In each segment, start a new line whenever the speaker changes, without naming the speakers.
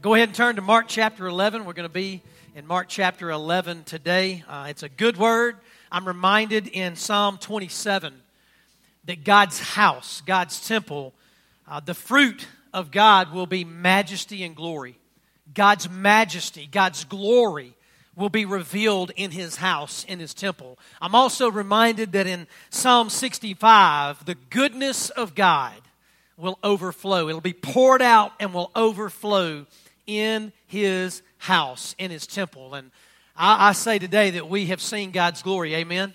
Go ahead and turn to Mark chapter 11. We're going to be in Mark chapter 11 today. Uh, it's a good word. I'm reminded in Psalm 27 that God's house, God's temple, uh, the fruit of God will be majesty and glory. God's majesty, God's glory will be revealed in his house, in his temple. I'm also reminded that in Psalm 65, the goodness of God will overflow. It'll be poured out and will overflow in his house, in his temple. And I, I, say today that we have seen God's glory. Amen.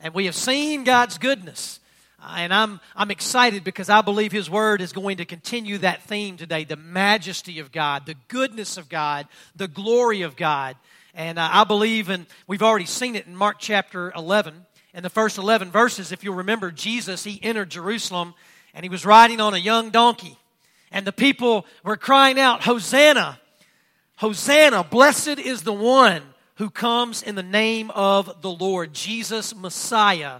And we have seen God's goodness. Uh, and I'm, I'm excited because I believe his word is going to continue that theme today the majesty of God, the goodness of God, the glory of God. And uh, I believe, and we've already seen it in Mark chapter 11. In the first 11 verses, if you'll remember, Jesus, he entered Jerusalem and he was riding on a young donkey and the people were crying out, Hosanna! Hosanna! Blessed is the one who comes in the name of the Lord. Jesus, Messiah,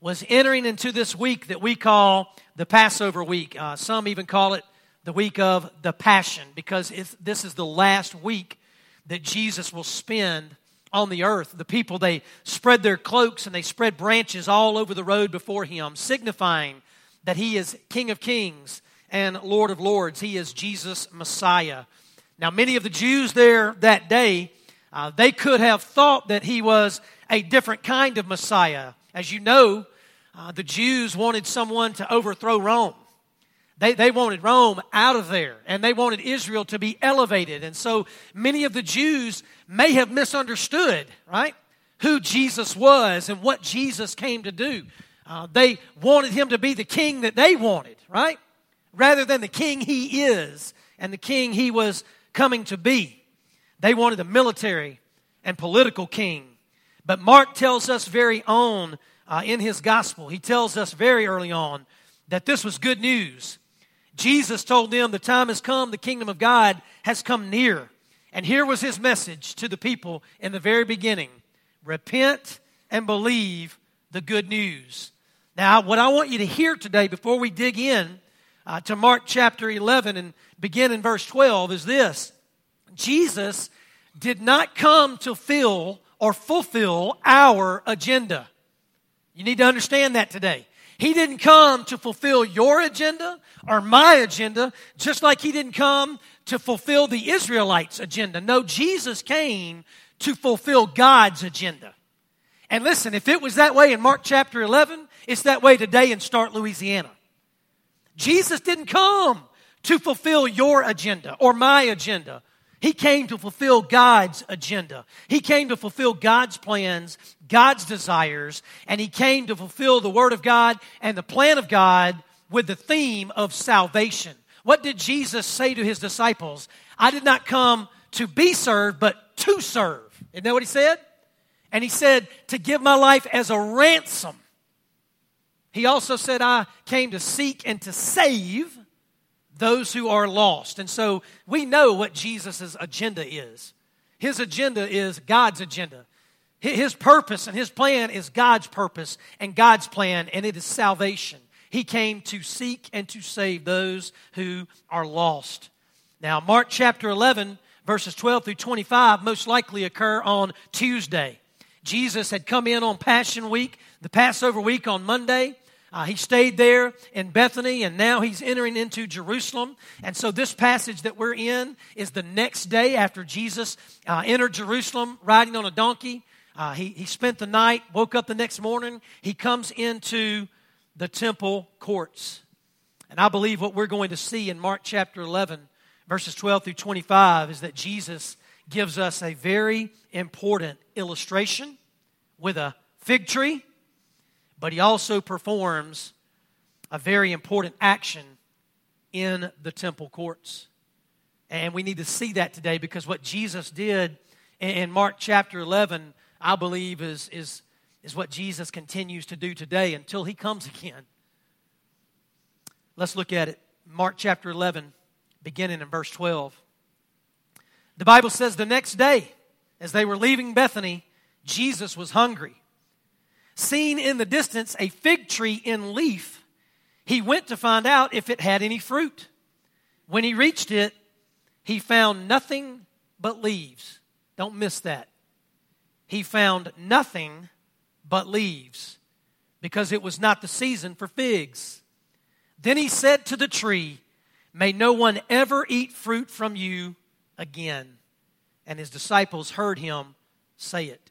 was entering into this week that we call the Passover week. Uh, some even call it the week of the Passion because this is the last week that Jesus will spend on the earth. The people, they spread their cloaks and they spread branches all over the road before him, signifying that he is King of Kings and Lord of Lords. He is Jesus Messiah. Now, many of the Jews there that day, uh, they could have thought that he was a different kind of Messiah. As you know, uh, the Jews wanted someone to overthrow Rome. They, they wanted Rome out of there, and they wanted Israel to be elevated. And so many of the Jews may have misunderstood, right, who Jesus was and what Jesus came to do. Uh, they wanted him to be the king that they wanted, right? Rather than the king he is and the king he was coming to be. They wanted a military and political king. But Mark tells us very on uh, in his gospel, he tells us very early on that this was good news. Jesus told them the time has come, the kingdom of God has come near. And here was his message to the people in the very beginning repent and believe the good news. Now, what I want you to hear today before we dig in uh, to Mark chapter 11 and begin in verse 12 is this Jesus did not come to fill or fulfill our agenda. You need to understand that today. He didn't come to fulfill your agenda or my agenda, just like He didn't come to fulfill the Israelites' agenda. No, Jesus came to fulfill God's agenda. And listen, if it was that way in Mark chapter 11, it's that way today in Start, Louisiana. Jesus didn't come to fulfill your agenda or my agenda. He came to fulfill God's agenda. He came to fulfill God's plans, God's desires, and He came to fulfill the Word of God and the plan of God with the theme of salvation. What did Jesus say to His disciples? I did not come to be served, but to serve. Isn't that what He said? And He said, to give my life as a ransom he also said, I came to seek and to save those who are lost. And so we know what Jesus' agenda is. His agenda is God's agenda. His purpose and his plan is God's purpose and God's plan, and it is salvation. He came to seek and to save those who are lost. Now, Mark chapter 11, verses 12 through 25, most likely occur on Tuesday. Jesus had come in on Passion Week, the Passover week on Monday. Uh, he stayed there in Bethany and now he's entering into Jerusalem. And so, this passage that we're in is the next day after Jesus uh, entered Jerusalem riding on a donkey. Uh, he, he spent the night, woke up the next morning. He comes into the temple courts. And I believe what we're going to see in Mark chapter 11, verses 12 through 25, is that Jesus gives us a very important illustration with a fig tree but he also performs a very important action in the temple courts. And we need to see that today because what Jesus did in Mark chapter 11, I believe, is, is, is what Jesus continues to do today until he comes again. Let's look at it. Mark chapter 11, beginning in verse 12. The Bible says the next day, as they were leaving Bethany, Jesus was hungry seen in the distance a fig tree in leaf, he went to find out if it had any fruit. When he reached it, he found nothing but leaves. Don't miss that. He found nothing but leaves because it was not the season for figs. Then he said to the tree, May no one ever eat fruit from you again. And his disciples heard him say it.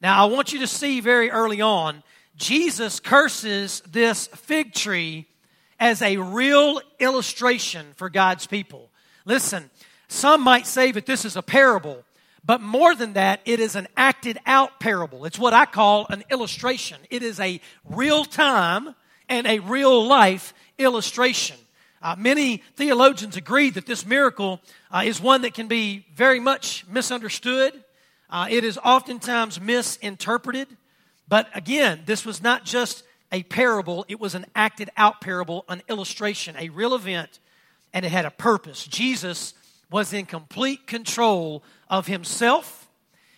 Now, I want you to see very early on, Jesus curses this fig tree as a real illustration for God's people. Listen, some might say that this is a parable, but more than that, it is an acted out parable. It's what I call an illustration. It is a real time and a real life illustration. Uh, many theologians agree that this miracle uh, is one that can be very much misunderstood. Uh, it is oftentimes misinterpreted. But again, this was not just a parable, it was an acted out parable, an illustration, a real event, and it had a purpose. Jesus was in complete control of himself.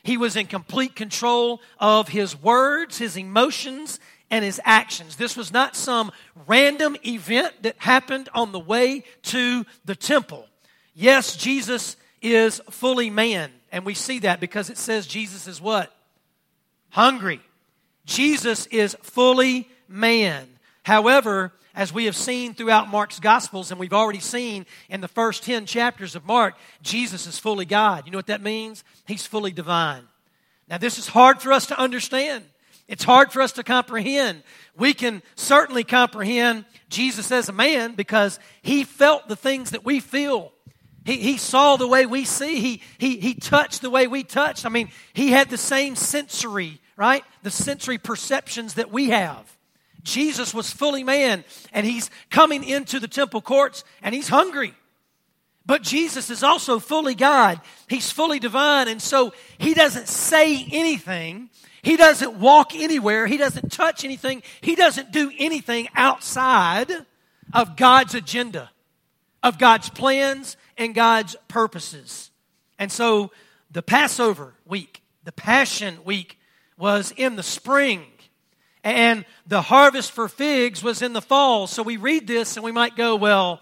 He was in complete control of his words, his emotions, and his actions. This was not some random event that happened on the way to the temple. Yes, Jesus is fully man, and we see that because it says Jesus is what? Hungry. Jesus is fully man. However, as we have seen throughout Mark's Gospels, and we've already seen in the first 10 chapters of Mark, Jesus is fully God. You know what that means? He's fully divine. Now, this is hard for us to understand. It's hard for us to comprehend. We can certainly comprehend Jesus as a man because he felt the things that we feel. He, he saw the way we see. He, he, he touched the way we touched. I mean, he had the same sensory, right? The sensory perceptions that we have. Jesus was fully man and he's coming into the temple courts and he's hungry. But Jesus is also fully God. He's fully divine. And so he doesn't say anything he doesn't walk anywhere. He doesn't touch anything. He doesn't do anything outside of God's agenda, of God's plans and God's purposes. And so the Passover week, the Passion week, was in the spring. And the harvest for figs was in the fall. So we read this and we might go, well,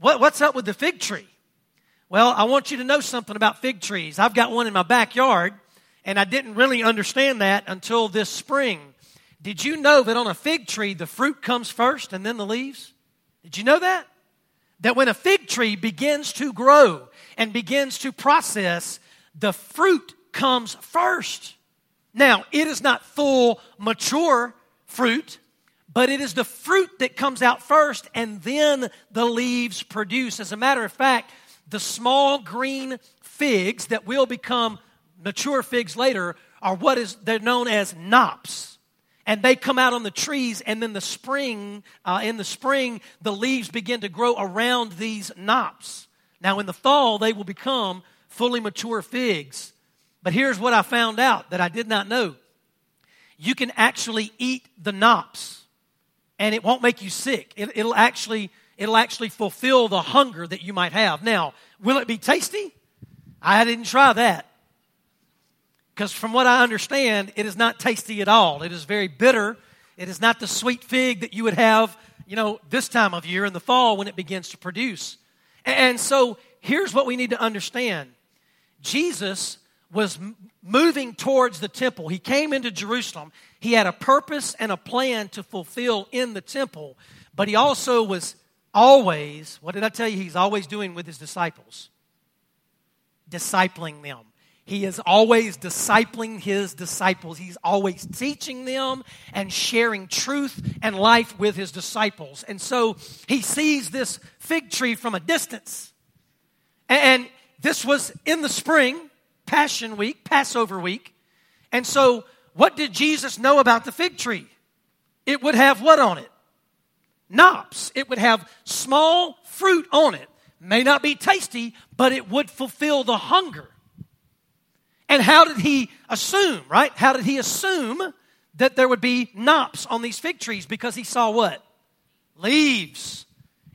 what, what's up with the fig tree? Well, I want you to know something about fig trees. I've got one in my backyard. And I didn't really understand that until this spring. Did you know that on a fig tree, the fruit comes first and then the leaves? Did you know that? That when a fig tree begins to grow and begins to process, the fruit comes first. Now, it is not full, mature fruit, but it is the fruit that comes out first and then the leaves produce. As a matter of fact, the small green figs that will become mature figs later are what is they're known as knops and they come out on the trees and then the spring uh, in the spring the leaves begin to grow around these knops. Now in the fall they will become fully mature figs. But here's what i found out that i did not know. You can actually eat the knops and it won't make you sick. It, it'll actually it'll actually fulfill the hunger that you might have. Now will it be tasty? I didn't try that because from what I understand, it is not tasty at all. It is very bitter. It is not the sweet fig that you would have, you know, this time of year in the fall when it begins to produce. And so here's what we need to understand Jesus was moving towards the temple. He came into Jerusalem. He had a purpose and a plan to fulfill in the temple, but he also was always, what did I tell you? He's always doing with his disciples? Discipling them. He is always discipling his disciples. He's always teaching them and sharing truth and life with his disciples. And so he sees this fig tree from a distance. And this was in the spring, Passion Week, Passover week. And so what did Jesus know about the fig tree? It would have what on it? Knops. It would have small fruit on it. May not be tasty, but it would fulfill the hunger and how did he assume, right? How did he assume that there would be knops on these fig trees? Because he saw what? Leaves.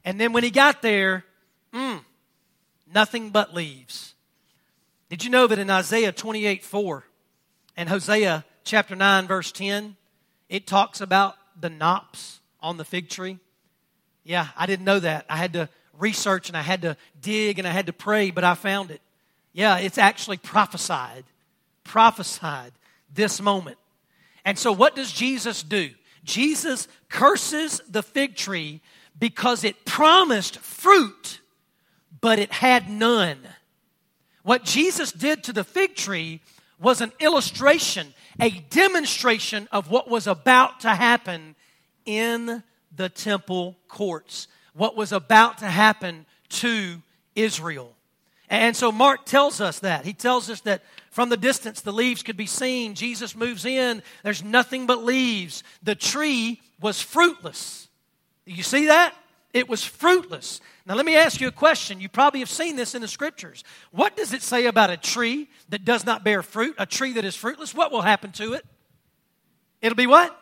And then when he got there, mm, nothing but leaves. Did you know that in Isaiah 28 4 and Hosea chapter 9, verse 10, it talks about the knops on the fig tree? Yeah, I didn't know that. I had to research and I had to dig and I had to pray, but I found it. Yeah, it's actually prophesied. Prophesied this moment. And so, what does Jesus do? Jesus curses the fig tree because it promised fruit, but it had none. What Jesus did to the fig tree was an illustration, a demonstration of what was about to happen in the temple courts, what was about to happen to Israel. And so Mark tells us that. He tells us that from the distance the leaves could be seen. Jesus moves in, there's nothing but leaves. The tree was fruitless. You see that? It was fruitless. Now, let me ask you a question. You probably have seen this in the scriptures. What does it say about a tree that does not bear fruit, a tree that is fruitless? What will happen to it? It'll be what?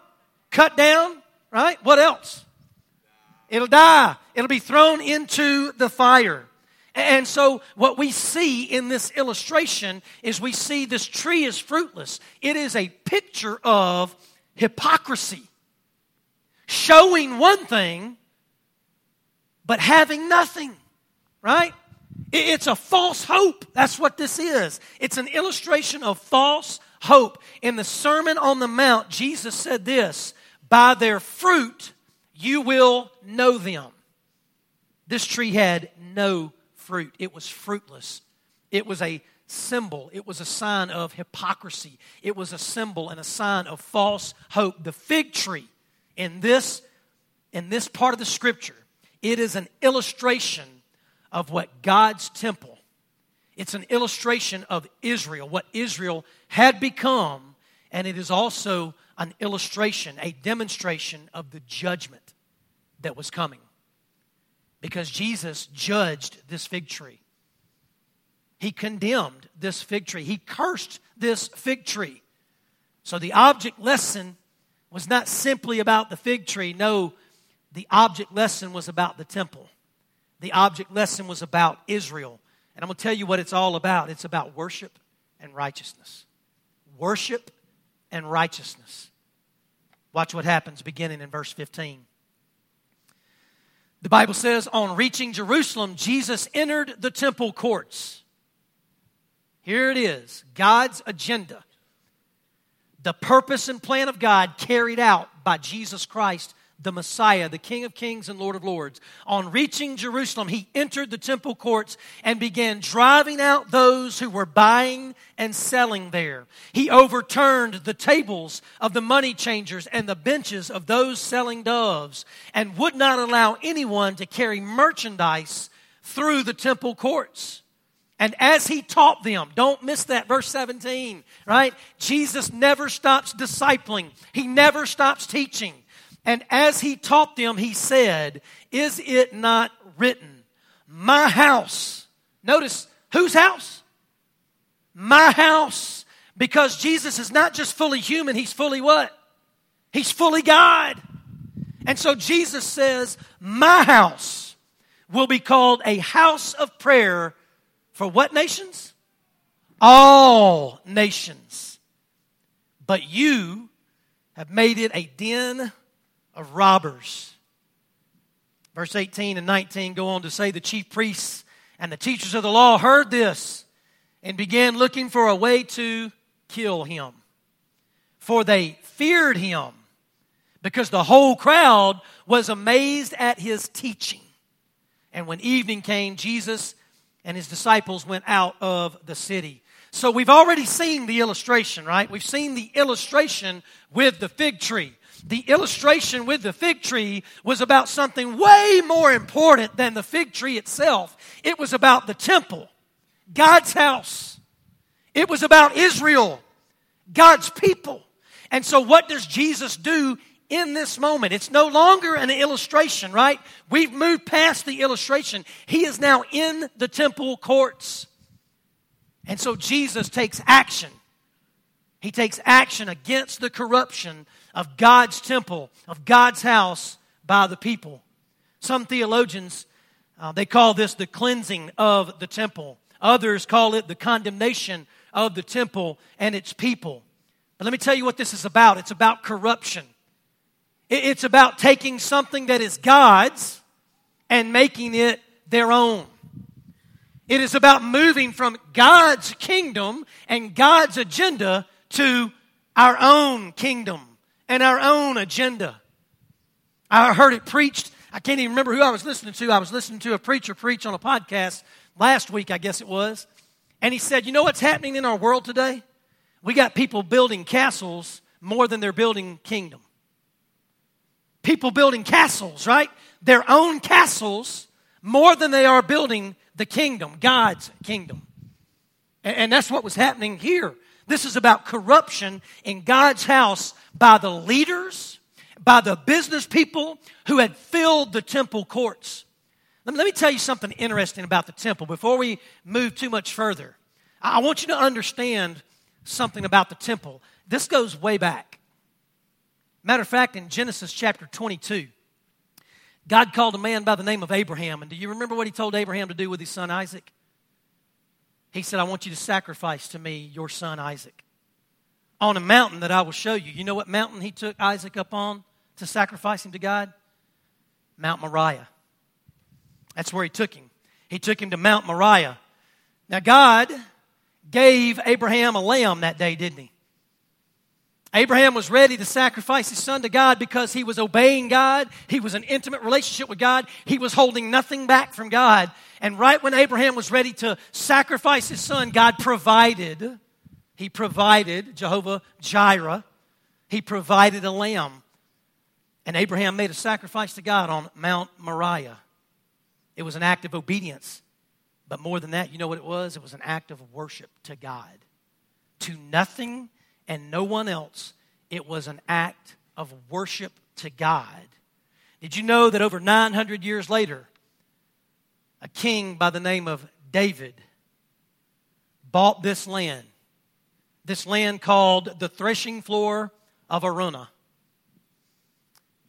Cut down, right? What else? It'll die. It'll be thrown into the fire. And so, what we see in this illustration is we see this tree is fruitless. It is a picture of hypocrisy, showing one thing, but having nothing, right? It's a false hope. That's what this is. It's an illustration of false hope. In the Sermon on the Mount, Jesus said this By their fruit you will know them. This tree had no fruit, it was fruitless. It was a symbol, it was a sign of hypocrisy, it was a symbol and a sign of false hope. The fig tree in this, in this part of the scripture, it is an illustration of what God's temple, it's an illustration of Israel, what Israel had become, and it is also an illustration, a demonstration of the judgment that was coming. Because Jesus judged this fig tree. He condemned this fig tree. He cursed this fig tree. So the object lesson was not simply about the fig tree. No, the object lesson was about the temple. The object lesson was about Israel. And I'm going to tell you what it's all about it's about worship and righteousness. Worship and righteousness. Watch what happens beginning in verse 15. The Bible says, on reaching Jerusalem, Jesus entered the temple courts. Here it is God's agenda. The purpose and plan of God carried out by Jesus Christ the Messiah, the King of Kings and Lord of Lords. On reaching Jerusalem, he entered the temple courts and began driving out those who were buying and selling there. He overturned the tables of the money changers and the benches of those selling doves and would not allow anyone to carry merchandise through the temple courts. And as he taught them, don't miss that, verse 17, right? Jesus never stops discipling. He never stops teaching. And as he taught them, he said, Is it not written, My house? Notice, whose house? My house. Because Jesus is not just fully human, he's fully what? He's fully God. And so Jesus says, My house will be called a house of prayer for what nations? All nations. But you have made it a den of robbers. Verse 18 and 19 go on to say the chief priests and the teachers of the law heard this and began looking for a way to kill him. For they feared him because the whole crowd was amazed at his teaching. And when evening came, Jesus and his disciples went out of the city. So we've already seen the illustration, right? We've seen the illustration with the fig tree the illustration with the fig tree was about something way more important than the fig tree itself. It was about the temple, God's house. It was about Israel, God's people. And so, what does Jesus do in this moment? It's no longer an illustration, right? We've moved past the illustration. He is now in the temple courts. And so, Jesus takes action. He takes action against the corruption of God's temple, of God's house by the people. Some theologians, uh, they call this the cleansing of the temple. Others call it the condemnation of the temple and its people. But let me tell you what this is about it's about corruption. It's about taking something that is God's and making it their own. It is about moving from God's kingdom and God's agenda to our own kingdom and our own agenda. I heard it preached. I can't even remember who I was listening to. I was listening to a preacher preach on a podcast last week, I guess it was. And he said, You know what's happening in our world today? We got people building castles more than they're building kingdom. People building castles, right? Their own castles more than they are building the kingdom, God's kingdom. And that's what was happening here. This is about corruption in God's house by the leaders, by the business people who had filled the temple courts. Let me, tell you something interesting about the temple before we move too much further. I want you to understand something about the temple. This goes way back. Matter of fact, in Genesis chapter 22, God called a man by the name of Abraham. And do you remember what he told Abraham to do with his son Isaac? He said, I want you to sacrifice to me your son Isaac on a mountain that I will show you. You know what mountain he took Isaac up on to sacrifice him to God? Mount Moriah. That's where he took him. He took him to Mount Moriah. Now, God gave Abraham a lamb that day, didn't he? Abraham was ready to sacrifice his son to God because he was obeying God. He was in intimate relationship with God. He was holding nothing back from God. And right when Abraham was ready to sacrifice his son, God provided. He provided Jehovah Jireh. He provided a lamb. And Abraham made a sacrifice to God on Mount Moriah. It was an act of obedience. But more than that, you know what it was? It was an act of worship to God. To nothing and no one else, it was an act of worship to God. Did you know that over 900 years later, a king by the name of David bought this land? This land called the threshing floor of Araunah.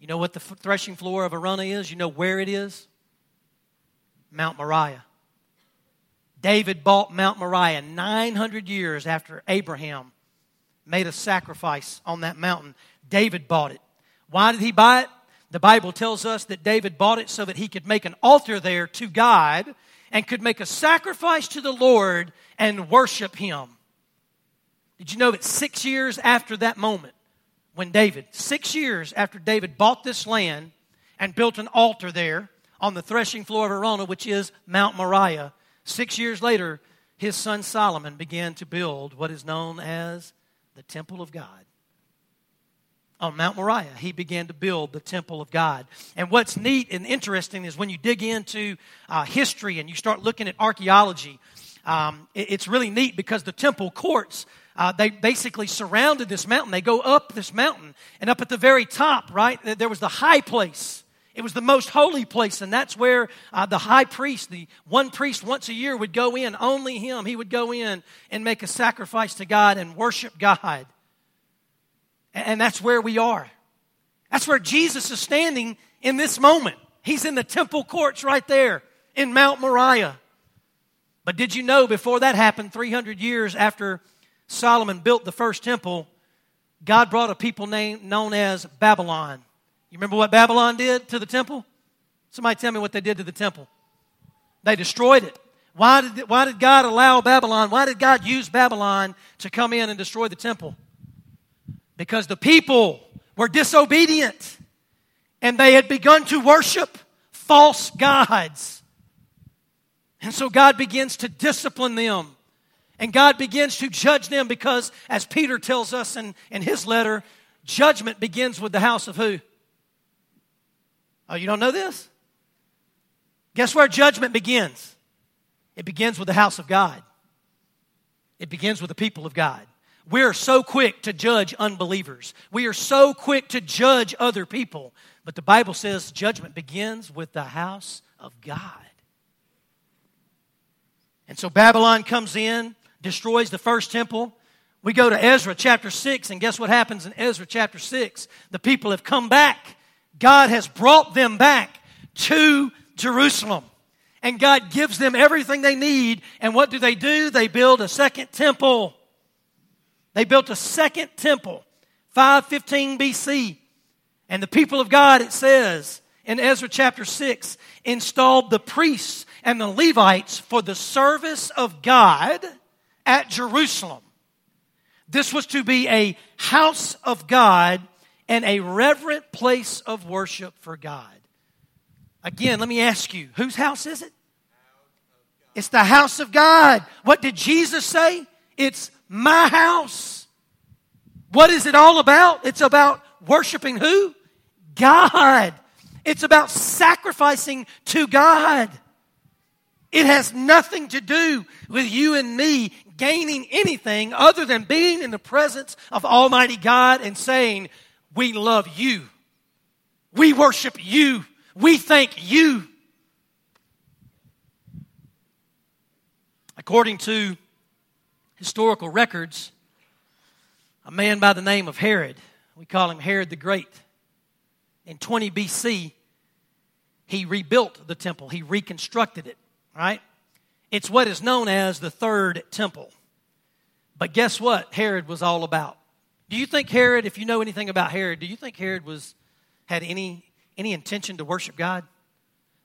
You know what the threshing floor of Araunah is? You know where it is? Mount Moriah. David bought Mount Moriah 900 years after Abraham made a sacrifice on that mountain. David bought it. Why did he buy it? The Bible tells us that David bought it so that he could make an altar there to God and could make a sacrifice to the Lord and worship him. Did you know that six years after that moment, when David, six years after David bought this land and built an altar there on the threshing floor of Araunah, which is Mount Moriah, Six years later, his son Solomon began to build what is known as the temple of God. On Mount Moriah, he began to build the temple of God. And what's neat and interesting is when you dig into uh, history and you start looking at archaeology, um, it, it's really neat because the temple courts uh, they basically surrounded this mountain. They go up this mountain, and up at the very top, right, there was the high place. It was the most holy place, and that's where uh, the high priest, the one priest once a year, would go in. Only him. He would go in and make a sacrifice to God and worship God. And that's where we are. That's where Jesus is standing in this moment. He's in the temple courts right there in Mount Moriah. But did you know before that happened, 300 years after Solomon built the first temple, God brought a people named, known as Babylon you remember what Babylon did to the temple? Somebody tell me what they did to the temple. They destroyed it. Why did, why did God allow Babylon? Why did God use Babylon to come in and destroy the temple? Because the people were disobedient and they had begun to worship false gods. And so God begins to discipline them. And God begins to judge them because, as Peter tells us in, in his letter, judgment begins with the house of who? Oh, you don't know this? Guess where judgment begins? It begins with the house of God. It begins with the people of God. We are so quick to judge unbelievers. We are so quick to judge other people. But the Bible says judgment begins with the house of God. And so Babylon comes in, destroys the first temple. We go to Ezra chapter 6, and guess what happens in Ezra chapter 6? The people have come back God has brought them back to Jerusalem. And God gives them everything they need. And what do they do? They build a second temple. They built a second temple, 515 BC. And the people of God, it says in Ezra chapter 6, installed the priests and the Levites for the service of God at Jerusalem. This was to be a house of God and a reverent place of worship for God. Again, let me ask you, whose house is it? It's the house of God. What did Jesus say? It's my house. What is it all about? It's about worshiping who? God. It's about sacrificing to God. It has nothing to do with you and me gaining anything other than being in the presence of Almighty God and saying, We love you. We worship you. We thank you. According to historical records, a man by the name of Herod, we call him Herod the Great, in 20 BC, he rebuilt the temple, he reconstructed it, right? It's what is known as the third temple. But guess what Herod was all about? Do you think Herod, if you know anything about Herod, do you think Herod was had any any intention to worship God?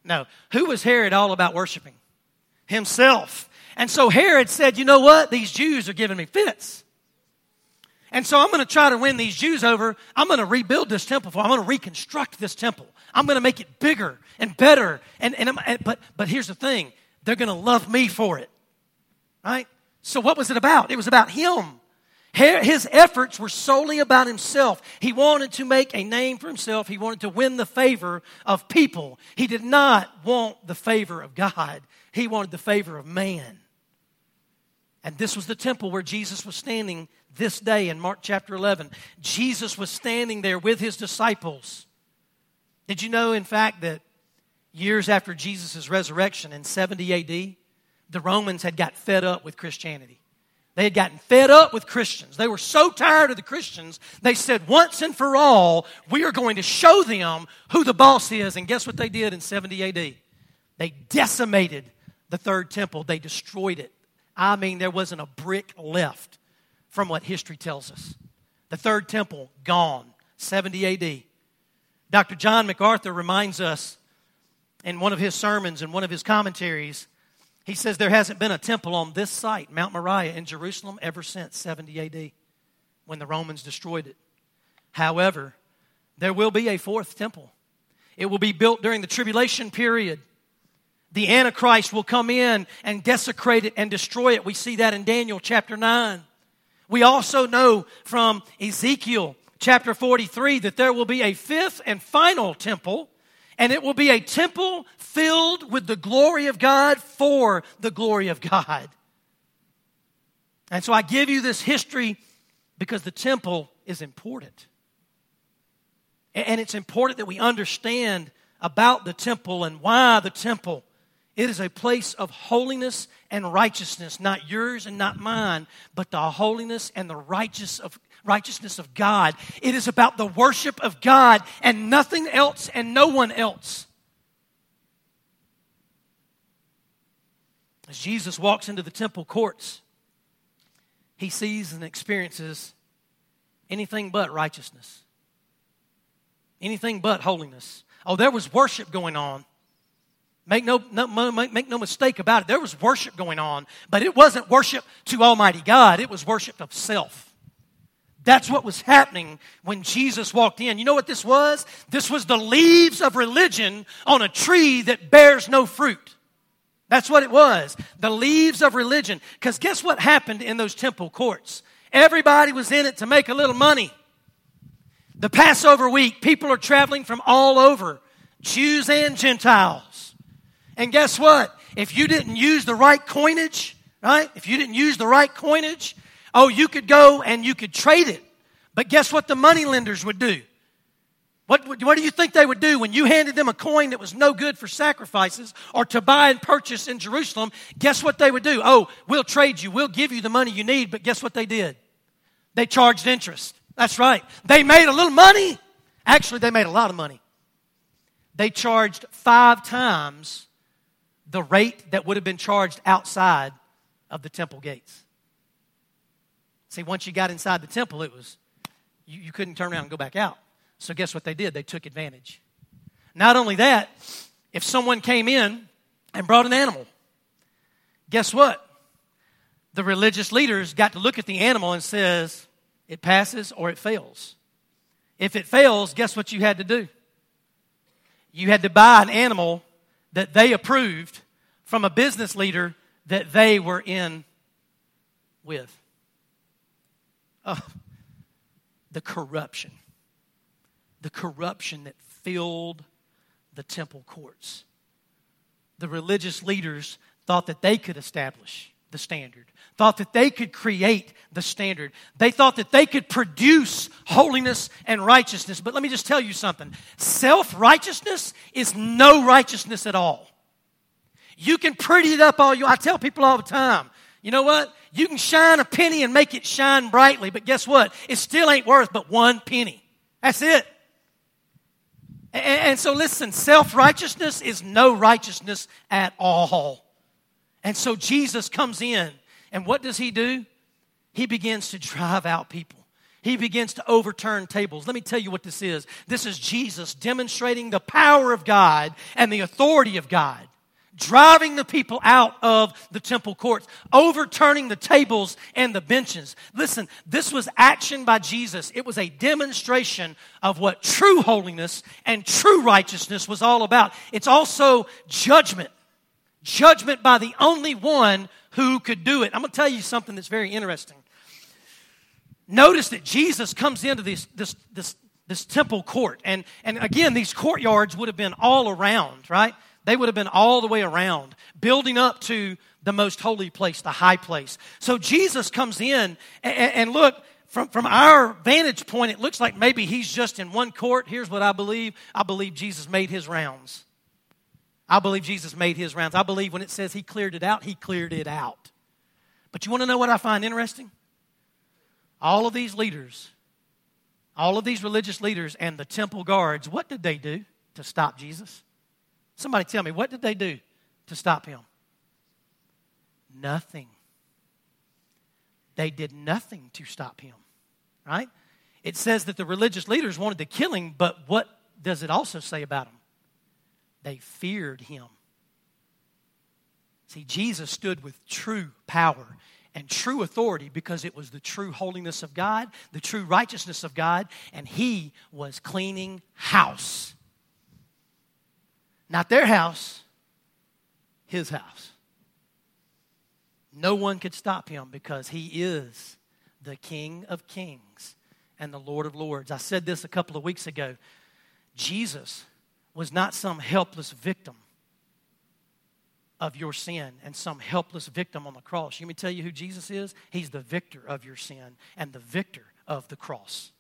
No. Who was Herod all about worshiping? Himself. And so Herod said, You know what? These Jews are giving me fits. And so I'm going to try to win these Jews over. I'm going to rebuild this temple for I'm going to reconstruct this temple. I'm going to make it bigger and better. And, and, but, but here's the thing they're going to love me for it. Right? So what was it about? It was about him. His efforts were solely about himself. He wanted to make a name for himself. He wanted to win the favor of people. He did not want the favor of God. He wanted the favor of man. And this was the temple where Jesus was standing this day in Mark chapter 11. Jesus was standing there with his disciples. Did you know, in fact, that years after Jesus' resurrection in 70 AD, the Romans had got fed up with Christianity? They had gotten fed up with Christians. They were so tired of the Christians, they said, once and for all, we are going to show them who the boss is. And guess what they did in 70 AD? They decimated the third temple, they destroyed it. I mean, there wasn't a brick left from what history tells us. The third temple, gone, 70 AD. Dr. John MacArthur reminds us in one of his sermons and one of his commentaries, he says there hasn't been a temple on this site, Mount Moriah in Jerusalem, ever since 70 AD when the Romans destroyed it. However, there will be a fourth temple. It will be built during the tribulation period. The Antichrist will come in and desecrate it and destroy it. We see that in Daniel chapter 9. We also know from Ezekiel chapter 43 that there will be a fifth and final temple, and it will be a temple filled with the glory of God for the glory of God. And so I give you this history because the temple is important. And it's important that we understand about the temple and why the temple it is a place of holiness and righteousness, not yours and not mine, but the holiness and the righteous of, righteousness of God. It is about the worship of God and nothing else and no one else. As Jesus walks into the temple courts, he sees and experiences anything but righteousness, anything but holiness. Oh, there was worship going on Make no, no, make no mistake about it. There was worship going on, but it wasn't worship to Almighty God, it was worship of self. That's what was happening when Jesus walked in. You know what this was? This was the leaves of religion on a tree that bears no fruit. That's what it was. The leaves of religion. Because guess what happened in those temple courts? Everybody was in it to make a little money. The Passover week, people are traveling from all over, Jews and Gentiles. And guess what? If you didn't use the right coinage, right? If you didn't use the right coinage, oh, you could go and you could trade it. But guess what the money lenders would do? What, what do you think they would do when you handed them a coin that was no good for sacrifices or to buy and purchase in Jerusalem? Guess what they would do? Oh, we'll trade you. We'll give you the money you need. But guess what they did? They charged interest. That's right. They made a little money. Actually, they made a lot of money. They charged five times the rate that would have been charged outside of the temple gates. See, once you got inside the temple, it was, you, you couldn't turn around and go back out. So, guess what they did? They took advantage. Not only that, if someone came in and brought an animal. Guess what? The religious leaders got to look at the animal and says, it passes or it fails. If it fails, guess what you had to do? You had to buy an animal that they approved from a business leader that they were in with. Oh, the corruption. The corruption that filled the temple courts. The religious leaders thought that they could establish the standard, thought that they could create the standard. They thought that they could produce holiness and righteousness. But let me just tell you something self righteousness is no righteousness at all. You can pretty it up all you. I tell people all the time. You know what? You can shine a penny and make it shine brightly, but guess what? It still ain't worth but one penny. That's it. And, so listen, self righteousness is no righteousness at all. And so Jesus comes in, and what does he do? He begins to drive out people. He begins to overturn tables. Let me tell you what this is. This is Jesus demonstrating the power of God and the authority of God driving the people out of the temple courts, overturning the tables and the benches. Listen, this was action by Jesus. It was a demonstration of what true holiness and true righteousness was all about. It's also judgment. Judgment by the only one who could do it. I'm going to tell you something that's very interesting. Notice that Jesus comes into this, this, this, this temple court. And, and again, these courtyards would have been all around, right? They would have been all the way around, building up to the most holy place, the high place. So Jesus comes in, and, and look, from, from our vantage point, it looks like maybe he's just in one court. Here's what I believe I believe Jesus made his rounds. I believe Jesus made his rounds. I believe when it says he cleared it out, he cleared it out. But you want to know what I find interesting? All of these leaders, all of these religious leaders and the temple guards, what did they do to stop Jesus? Somebody tell me, what did they do to stop him? Nothing. They did nothing to stop him, right? It says that the religious leaders wanted to kill him, but what does it also say about him? They feared him. See, Jesus stood with true power and true authority because it was the true holiness of God, the true righteousness of God, and he was cleaning house. Not their house, his house. No one could stop him because he is the King of kings and the Lord of lords. I said this a couple of weeks ago. Jesus was not some helpless victim of your sin and some helpless victim on the cross. Let me tell you who Jesus is. He's the victor of your sin and the victor of the cross.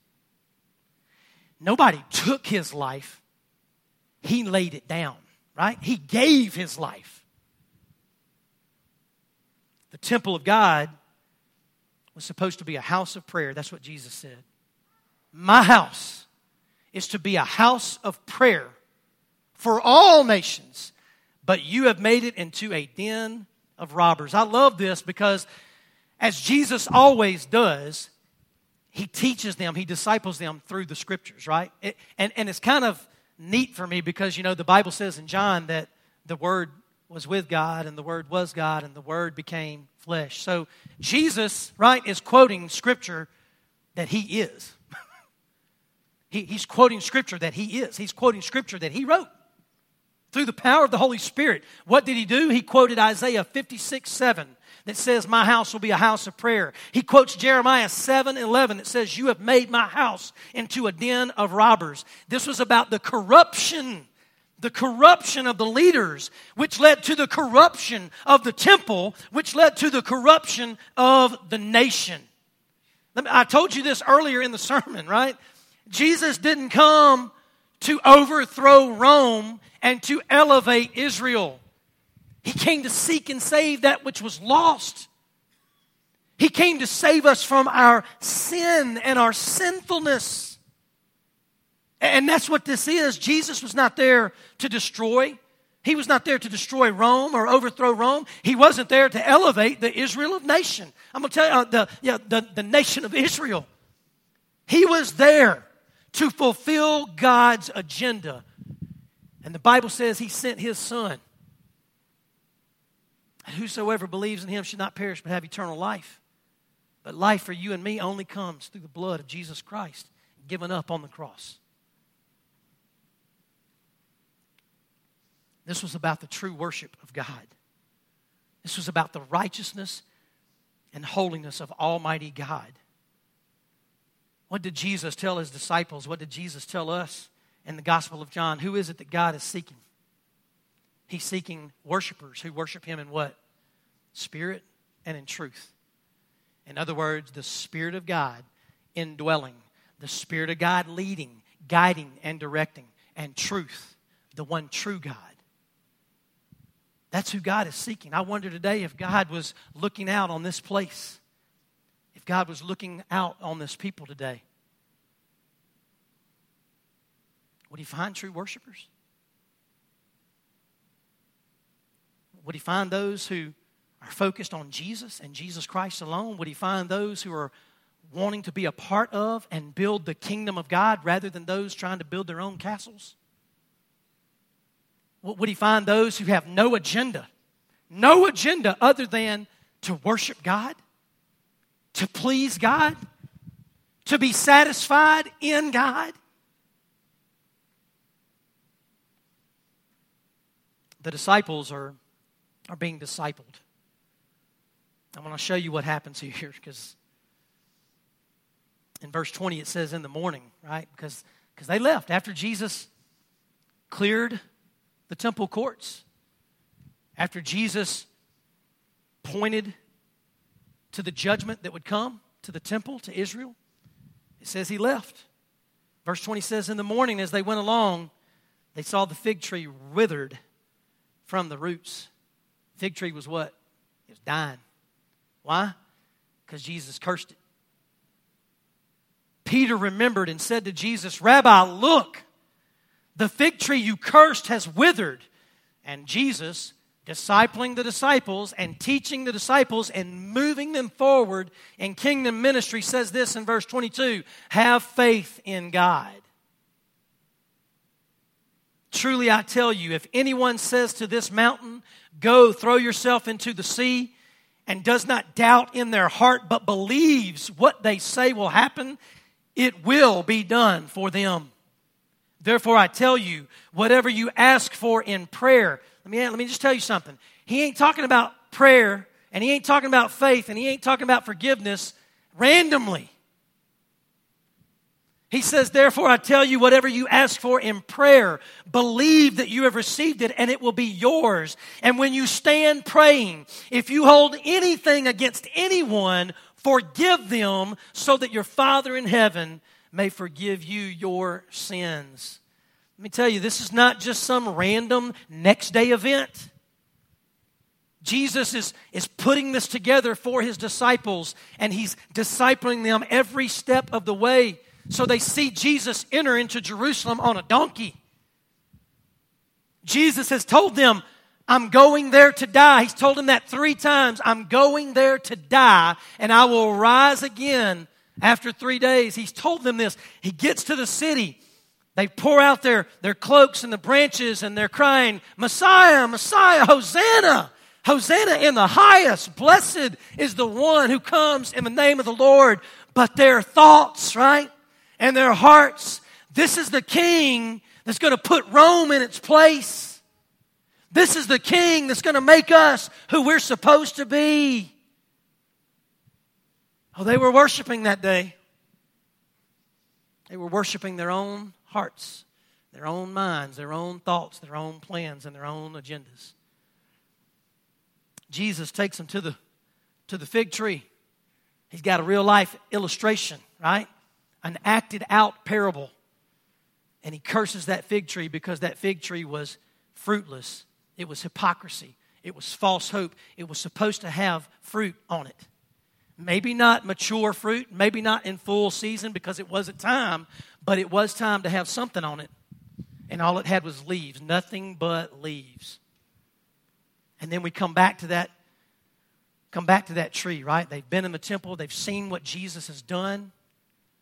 Nobody took his life, he laid it down right? He gave his life. The temple of God was supposed to be a house of prayer. That's what Jesus said. My house is to be a house of prayer for all nations, but you have made it into a den of robbers. I love this because, as Jesus always does, he teaches them, he disciples them through the scriptures, right? It, and, and it's kind of neat for me because, you know, the Bible says in John that the Word was with God and the Word was God and the Word became flesh. So Jesus, right, is quoting Scripture that He is. he, he's quoting Scripture that He is. He's quoting Scripture that He wrote through the power of the Holy Spirit. What did He do? He quoted Isaiah 56 7 that says, My house will be a house of prayer. He quotes Jeremiah 7 11 that says, You have made my house into a den of robbers. This was about the corruption, the corruption of the leaders, which led to the corruption of the temple, which led to the corruption of the nation. I told you this earlier in the sermon, right? Jesus didn't come to overthrow Rome and to elevate Israel. He came to seek and save that which was lost. He came to save us from our sin and our sinfulness. And that's what this is. Jesus was not there to destroy. He was not there to destroy Rome or overthrow Rome. He wasn't there to elevate the Israel of nation. I'm going to tell you, uh, the, yeah, the, the nation of Israel. He was there to fulfill God's agenda. And the Bible says he sent his son And whosoever believes in him should not perish but have eternal life. But life for you and me only comes through the blood of Jesus Christ given up on the cross. This was about the true worship of God. This was about the righteousness and holiness of Almighty God. What did Jesus tell his disciples? What did Jesus tell us in the Gospel of John? Who is it that God is seeking? He's seeking worshipers who worship Him in what? Spirit and in truth. In other words, the Spirit of God indwelling, the Spirit of God leading, guiding, and directing, and truth, the one true God. That's who God is seeking. I wonder today if God was looking out on this place, if God was looking out on this people today. Would He find true worshipers? Would he find those who are focused on Jesus and Jesus Christ alone? Would he find those who are wanting to be a part of and build the kingdom of God rather than those trying to build their own castles? Would he find those who have no agenda, no agenda other than to worship God, to please God, to be satisfied in God? The disciples are are being discipled. I want to show you what happens here because in verse 20 it says in the morning, right? Because because they left after Jesus cleared the temple courts. After Jesus pointed to the judgment that would come to the temple, to Israel, it says he left. Verse 20 says, In the morning, as they went along, they saw the fig tree withered from the roots. Fig tree was what? It was dying. Why? Because Jesus cursed it. Peter remembered and said to Jesus, Rabbi, look, the fig tree you cursed has withered. And Jesus, discipling the disciples and teaching the disciples and moving them forward in kingdom ministry, says this in verse 22 Have faith in God. Truly, I tell you, if anyone says to this mountain, Go throw yourself into the sea, and does not doubt in their heart, but believes what they say will happen, it will be done for them. Therefore, I tell you, whatever you ask for in prayer, let me, let me just tell you something. He ain't talking about prayer, and he ain't talking about faith, and he ain't talking about forgiveness randomly. He says, Therefore, I tell you, whatever you ask for in prayer, believe that you have received it and it will be yours. And when you stand praying, if you hold anything against anyone, forgive them so that your Father in heaven may forgive you your sins. Let me tell you, this is not just some random next day event. Jesus is, is putting this together for his disciples, and he's discipling them every step of the way. So they see Jesus enter into Jerusalem on a donkey. Jesus has told them, I'm going there to die. He's told them that three times. I'm going there to die, and I will rise again after three days. He's told them this. He gets to the city. They pour out their, their cloaks and the branches, and they're crying, Messiah, Messiah, Hosanna. Hosanna in the highest. Blessed is the one who comes in the name of the Lord. But their thoughts, right? and their hearts. This is the king that's going to put Rome in its place. This is the king that's going to make us who we're supposed to be. Oh, they were worshiping that day. They were worshiping their own hearts, their own minds, their own thoughts, their own plans, and their own agendas. Jesus takes them to the, to the fig tree. He's got a real life illustration, right? an acted out parable. And he curses that fig tree because that fig tree was fruitless. It was hypocrisy. It was false hope. It was supposed to have fruit on it. Maybe not mature fruit, maybe not in full season because it wasn't time, but it was time to have something on it. And all it had was leaves, nothing but leaves. And then we come back to that come back to that tree, right? They've been in the temple, they've seen what Jesus has done.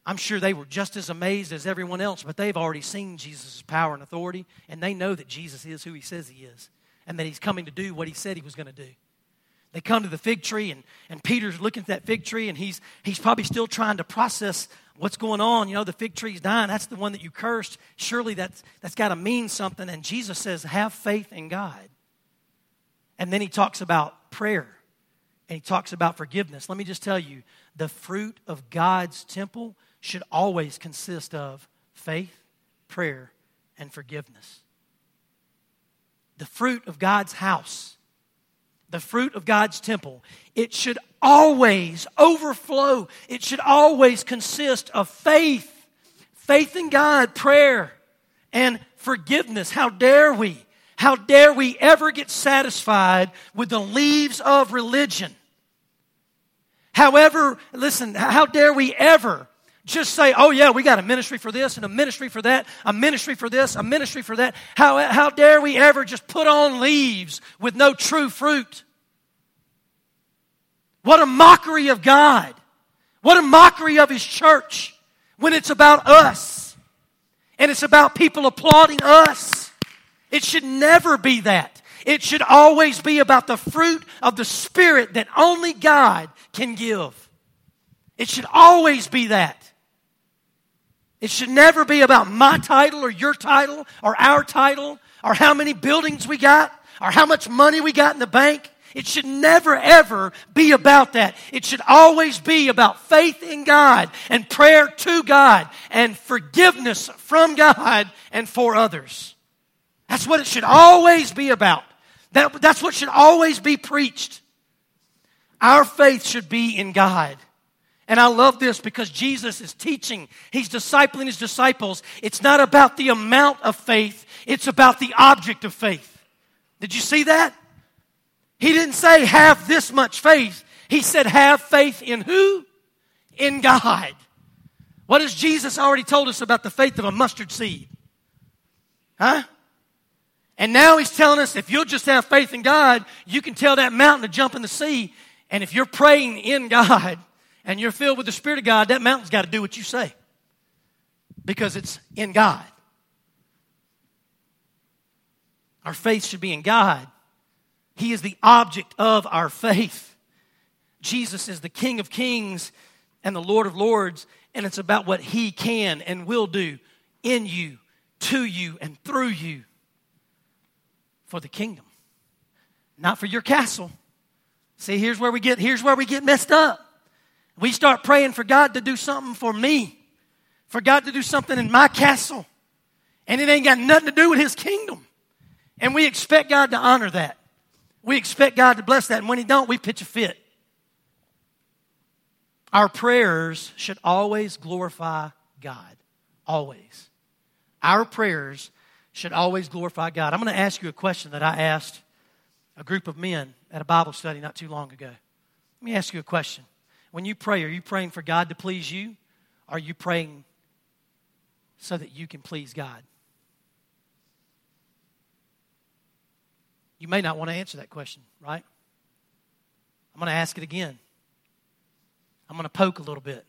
I'm sure they were just as amazed as everyone else, but they've already seen Jesus' power and authority, and they know that Jesus is who he says he is, and that he's coming to do what he said he was going to do. They come to the fig tree, and, and Peter's looking at that fig tree, and he's, he's probably still trying to process what's going on. You know, the fig tree's dying. That's the one that you cursed. Surely that's, that's got to mean something. And Jesus says, Have faith in God. And then he talks about prayer, and he talks about forgiveness. Let me just tell you the fruit of God's temple should always consist of faith, prayer, and forgiveness. The fruit of God's house the fruit of God's temple, it should always overflow. It should always consist of faith, faith in God, prayer, and forgiveness. How dare we? How dare we ever get satisfied with the leaves of religion? However, listen, how dare we ever just say, oh, yeah, we got a ministry for this and a ministry for that, a ministry for this, a ministry for that. How, how dare we ever just put on leaves with no true fruit? What a mockery of God. What a mockery of His church when it's about us and it's about people applauding us. It should never be that. It should always be about the fruit of the Spirit that only God can give. It should always be that. It should never be about my title or your title or our title or how many buildings we got or how much money we got in the bank. It should never ever be about that. It should always be about faith in God and prayer to God and forgiveness from God and for others. That's what it should always be about. That, that's what should always be preached. Our faith should be in God. And I love this because Jesus is teaching, He's discipling His disciples. It's not about the amount of faith, it's about the object of faith. Did you see that? He didn't say have this much faith. He said have faith in who? In God. What has Jesus already told us about the faith of a mustard seed? Huh? And now he's telling us if you'll just have faith in God, you can tell that mountain to jump in the sea. And if you're praying in God, and you're filled with the Spirit of God, that mountain's got to do what you say because it's in God. Our faith should be in God. He is the object of our faith. Jesus is the King of Kings and the Lord of Lords, and it's about what He can and will do in you, to you, and through you for the kingdom, not for your castle. See, here's where we get here's where we get messed up. We start praying for God to do something for me, for God to do something in my castle. And it ain't got nothing to do with His kingdom. And we expect God to honor that. We expect God to bless that. And when He don't, we pitch a fit. Our prayers should always glorify God. Always. Our prayers should always glorify God. I'm going to ask you a question that I asked a group of men at a Bible study not too long ago. Let me ask you a question. When you pray, are you praying for God to please you? Are you praying so that you can please God? You may not want to answer that question, right? I'm going to ask it again. I'm going to poke a little bit.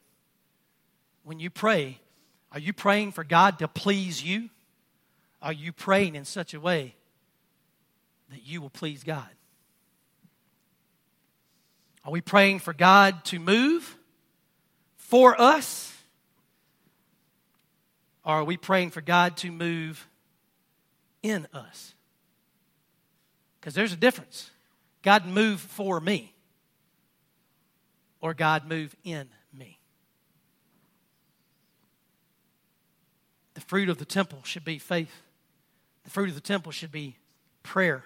When you pray, are you praying for God to please you? Are you praying in such a way that you will please God? Are we praying for God to move for us? Or are we praying for God to move in us? Because there's a difference. God move for me, or God move in me. The fruit of the temple should be faith. The fruit of the temple should be prayer.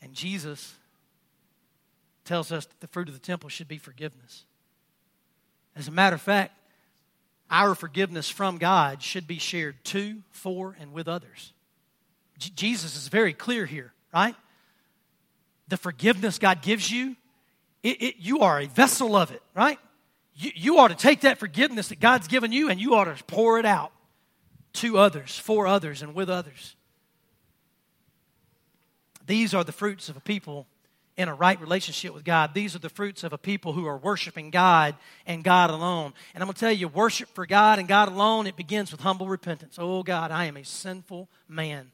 And Jesus tells us that the fruit of the temple should be forgiveness. As a matter of fact, our forgiveness from God should be shared to, for, and with others. J- Jesus is very clear here, right? The forgiveness God gives you, it, it, you are a vessel of it, right? You, you ought to take that forgiveness that God's given you and you ought to pour it out to others, for others, and with others. These are the fruits of a people in a right relationship with God. These are the fruits of a people who are worshiping God and God alone. And I'm going to tell you, worship for God and God alone, it begins with humble repentance. Oh, God, I am a sinful man.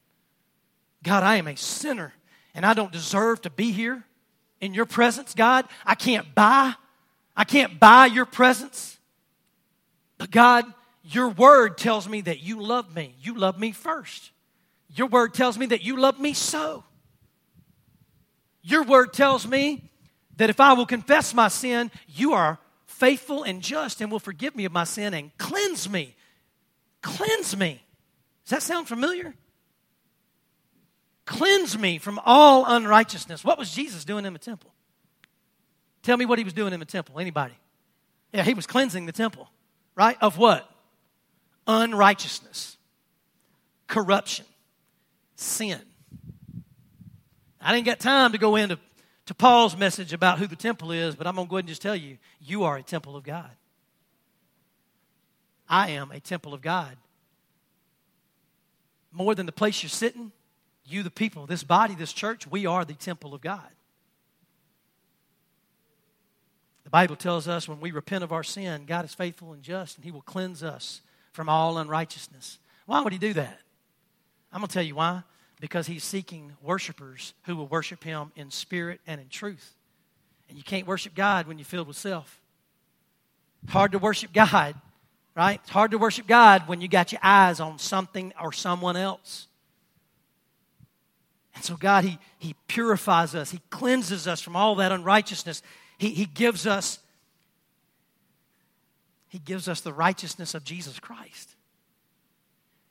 God, I am a sinner, and I don't deserve to be here. in your presence, God. I can't buy. I can't buy your presence. But God, your word tells me that you love me. You love me first. Your word tells me that you love me so. Your word tells me that if I will confess my sin, you are faithful and just and will forgive me of my sin and cleanse me. Cleanse me. Does that sound familiar? Cleanse me from all unrighteousness. What was Jesus doing in the temple? Tell me what he was doing in the temple. Anybody? Yeah, he was cleansing the temple, right? Of what? Unrighteousness, corruption, sin. I didn't get time to go into to Paul's message about who the temple is, but I'm going to go ahead and just tell you you are a temple of God. I am a temple of God. More than the place you're sitting, you, the people, this body, this church, we are the temple of God. The Bible tells us when we repent of our sin, God is faithful and just, and He will cleanse us from all unrighteousness. Why would He do that? I'm going to tell you why. Because He's seeking worshipers who will worship Him in spirit and in truth. And you can't worship God when you're filled with self. It's hard to worship God, right? It's hard to worship God when you got your eyes on something or someone else. And so, God, He, he purifies us, He cleanses us from all that unrighteousness. He, he gives us He gives us the righteousness of Jesus Christ.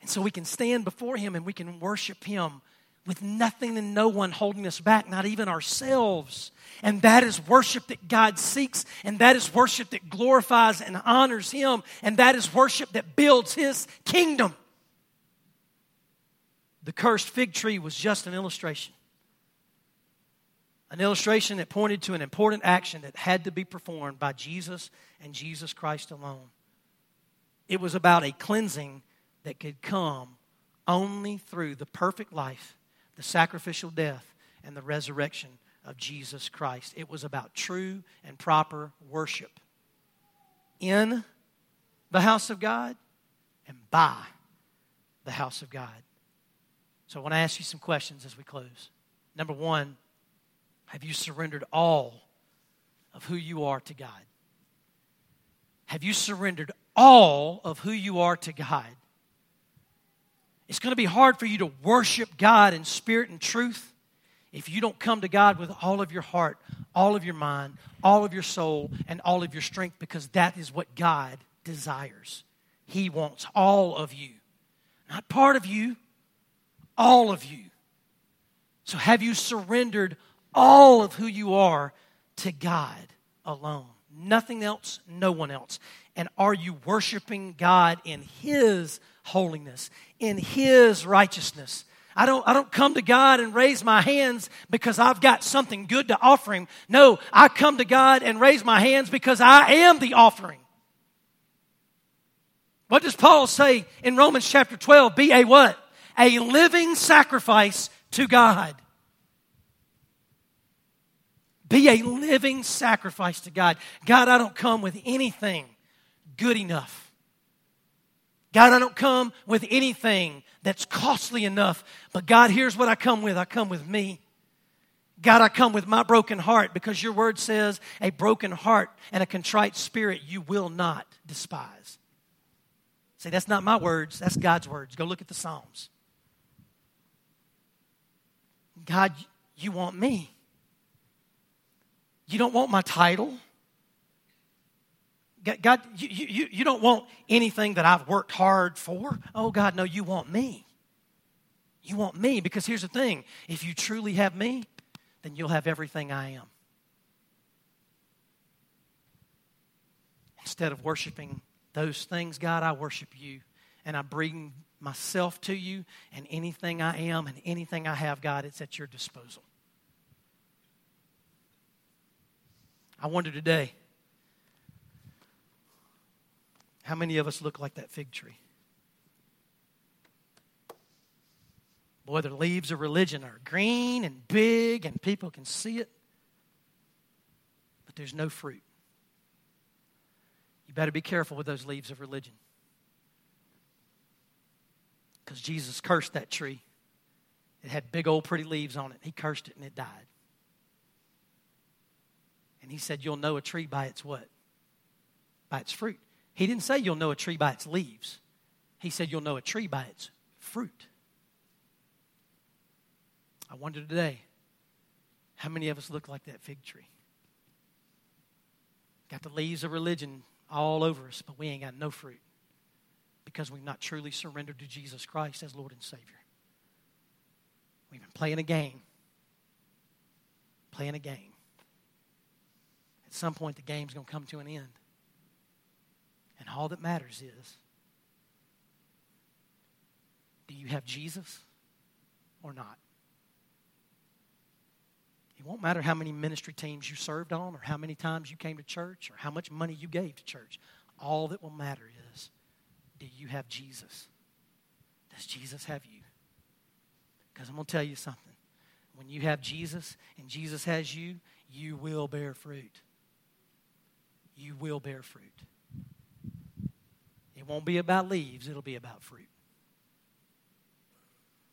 And so we can stand before Him and we can worship Him with nothing and no one holding us back, not even ourselves. And that is worship that God seeks, and that is worship that glorifies and honors Him, and that is worship that builds His kingdom. The cursed fig tree was just an illustration. An illustration that pointed to an important action that had to be performed by Jesus and Jesus Christ alone. It was about a cleansing that could come only through the perfect life, the sacrificial death, and the resurrection of Jesus Christ. It was about true and proper worship in the house of God and by the house of God. So I want to ask you some questions as we close. Number one, have you surrendered all of who you are to God? Have you surrendered all of who you are to God? It's going to be hard for you to worship God in spirit and truth if you don't come to God with all of your heart, all of your mind, all of your soul, and all of your strength, because that is what God desires. He wants all of you, not part of you, all of you. So, have you surrendered all of who you are to God alone? Nothing else, no one else. And are you worshiping God in His holiness, in His righteousness? I don't, I don't come to God and raise my hands because I've got something good to offer Him. No, I come to God and raise my hands because I am the offering. What does Paul say in Romans chapter 12? Be a what? a living sacrifice to God. Be a living sacrifice to God. God, I don't come with anything good enough. God, I don't come with anything that's costly enough. But God, here's what I come with I come with me. God, I come with my broken heart because your word says a broken heart and a contrite spirit you will not despise. See, that's not my words, that's God's words. Go look at the Psalms. God, you want me. You don't want my title. God, you, you, you don't want anything that I've worked hard for. Oh, God, no, you want me. You want me because here's the thing if you truly have me, then you'll have everything I am. Instead of worshiping those things, God, I worship you and I bring myself to you, and anything I am and anything I have, God, it's at your disposal. I wonder today how many of us look like that fig tree? Boy, the leaves of religion are green and big, and people can see it, but there's no fruit. You better be careful with those leaves of religion because Jesus cursed that tree. It had big old pretty leaves on it. He cursed it and it died. And he said, You'll know a tree by its what? By its fruit. He didn't say you'll know a tree by its leaves. He said you'll know a tree by its fruit. I wonder today, how many of us look like that fig tree? Got the leaves of religion all over us, but we ain't got no fruit because we've not truly surrendered to Jesus Christ as Lord and Savior. We've been playing a game. Playing a game. At some point, the game's going to come to an end. And all that matters is do you have Jesus or not? It won't matter how many ministry teams you served on, or how many times you came to church, or how much money you gave to church. All that will matter is do you have Jesus? Does Jesus have you? Because I'm going to tell you something. When you have Jesus and Jesus has you, you will bear fruit. You will bear fruit. It won't be about leaves, it'll be about fruit.